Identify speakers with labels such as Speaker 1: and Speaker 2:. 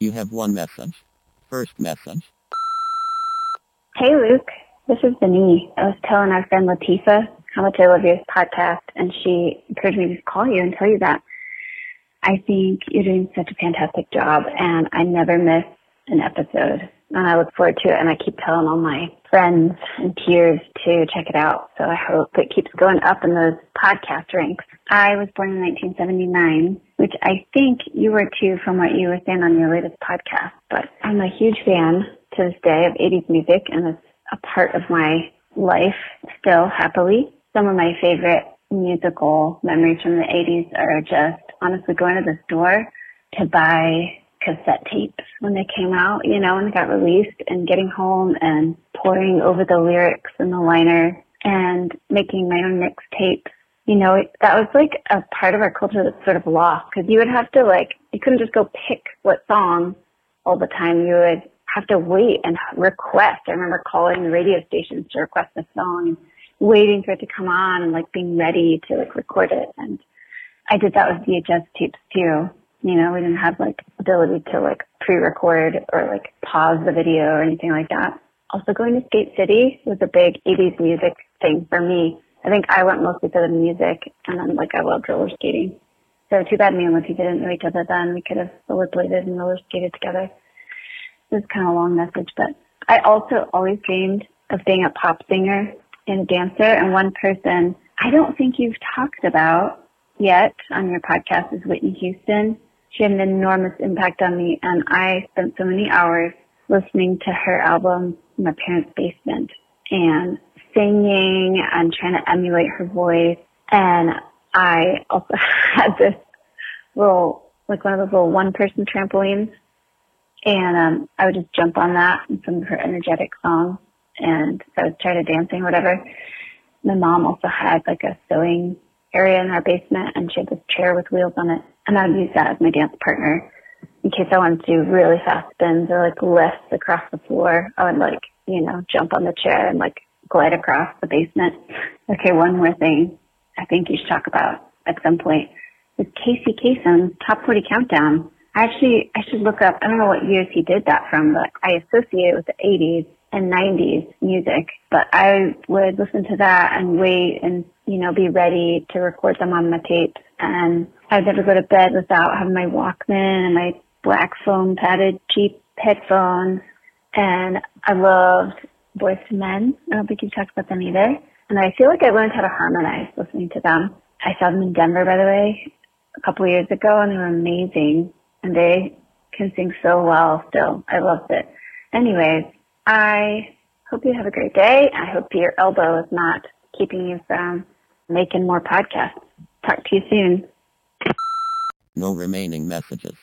Speaker 1: You have one message. First message.
Speaker 2: Hey, Luke. This is Denise. I was telling our friend Latifa how much I love your podcast, and she encouraged me to call you and tell you that. I think you're doing such a fantastic job, and I never miss an episode. And I look forward to it, and I keep telling all my friends and peers to check it out. So I hope it keeps going up in those podcast ranks. I was born in 1979, which I think you were too from what you were saying on your latest podcast. But I'm a huge fan to this day of 80s music, and it's a part of my life still, happily. Some of my favorite musical memories from the 80s are just honestly going to the store to buy cassette tapes when they came out, you know, and got released and getting home and pouring over the lyrics and the liner and making my own mixtapes. You know, it, that was like a part of our culture that's sort of lost because you would have to like, you couldn't just go pick what song all the time. You would have to wait and request. I remember calling the radio stations to request a song and waiting for it to come on and like being ready to like record it. And I did that with VHS tapes too. You know, we didn't have like ability to like pre-record or like pause the video or anything like that. Also going to Skate City was a big 80s music thing for me. I think I went mostly for the music and then like I loved roller skating. So too bad me and Latifa didn't know each other then. We could have rollerbladed and roller skated together. This is kind of a long message, but I also always dreamed of being a pop singer and a dancer. And one person I don't think you've talked about yet on your podcast is Whitney Houston. She had an enormous impact on me, and I spent so many hours listening to her album in my parents' basement and singing and trying to emulate her voice. And I also had this little, like one of those little one-person trampolines, and um, I would just jump on that and some of her energetic songs, and I would try to dancing, whatever. My mom also had like a sewing area in our basement and she had this chair with wheels on it and I would use that as my dance partner in case I wanted to do really fast spins or like lifts across the floor. I would like, you know, jump on the chair and like glide across the basement. Okay, one more thing I think you should talk about at some point is Casey Kasem's Top 40 Countdown. I Actually, I should look up, I don't know what years he did that from, but I associate it with the 80s and 90s music. But I would listen to that and wait and, you know, be ready to record them on my tapes. And I'd never go to bed without having my Walkman and my black foam padded cheap headphones. And I loved II Men. I don't think you've talked about them either. And I feel like I learned how to harmonize listening to them. I saw them in Denver, by the way, a couple of years ago, and they were amazing. And they can sing so well still. I loved it. Anyways, I hope you have a great day. I hope your elbow is not keeping you from making more podcasts. Talk to you soon.
Speaker 1: No remaining messages.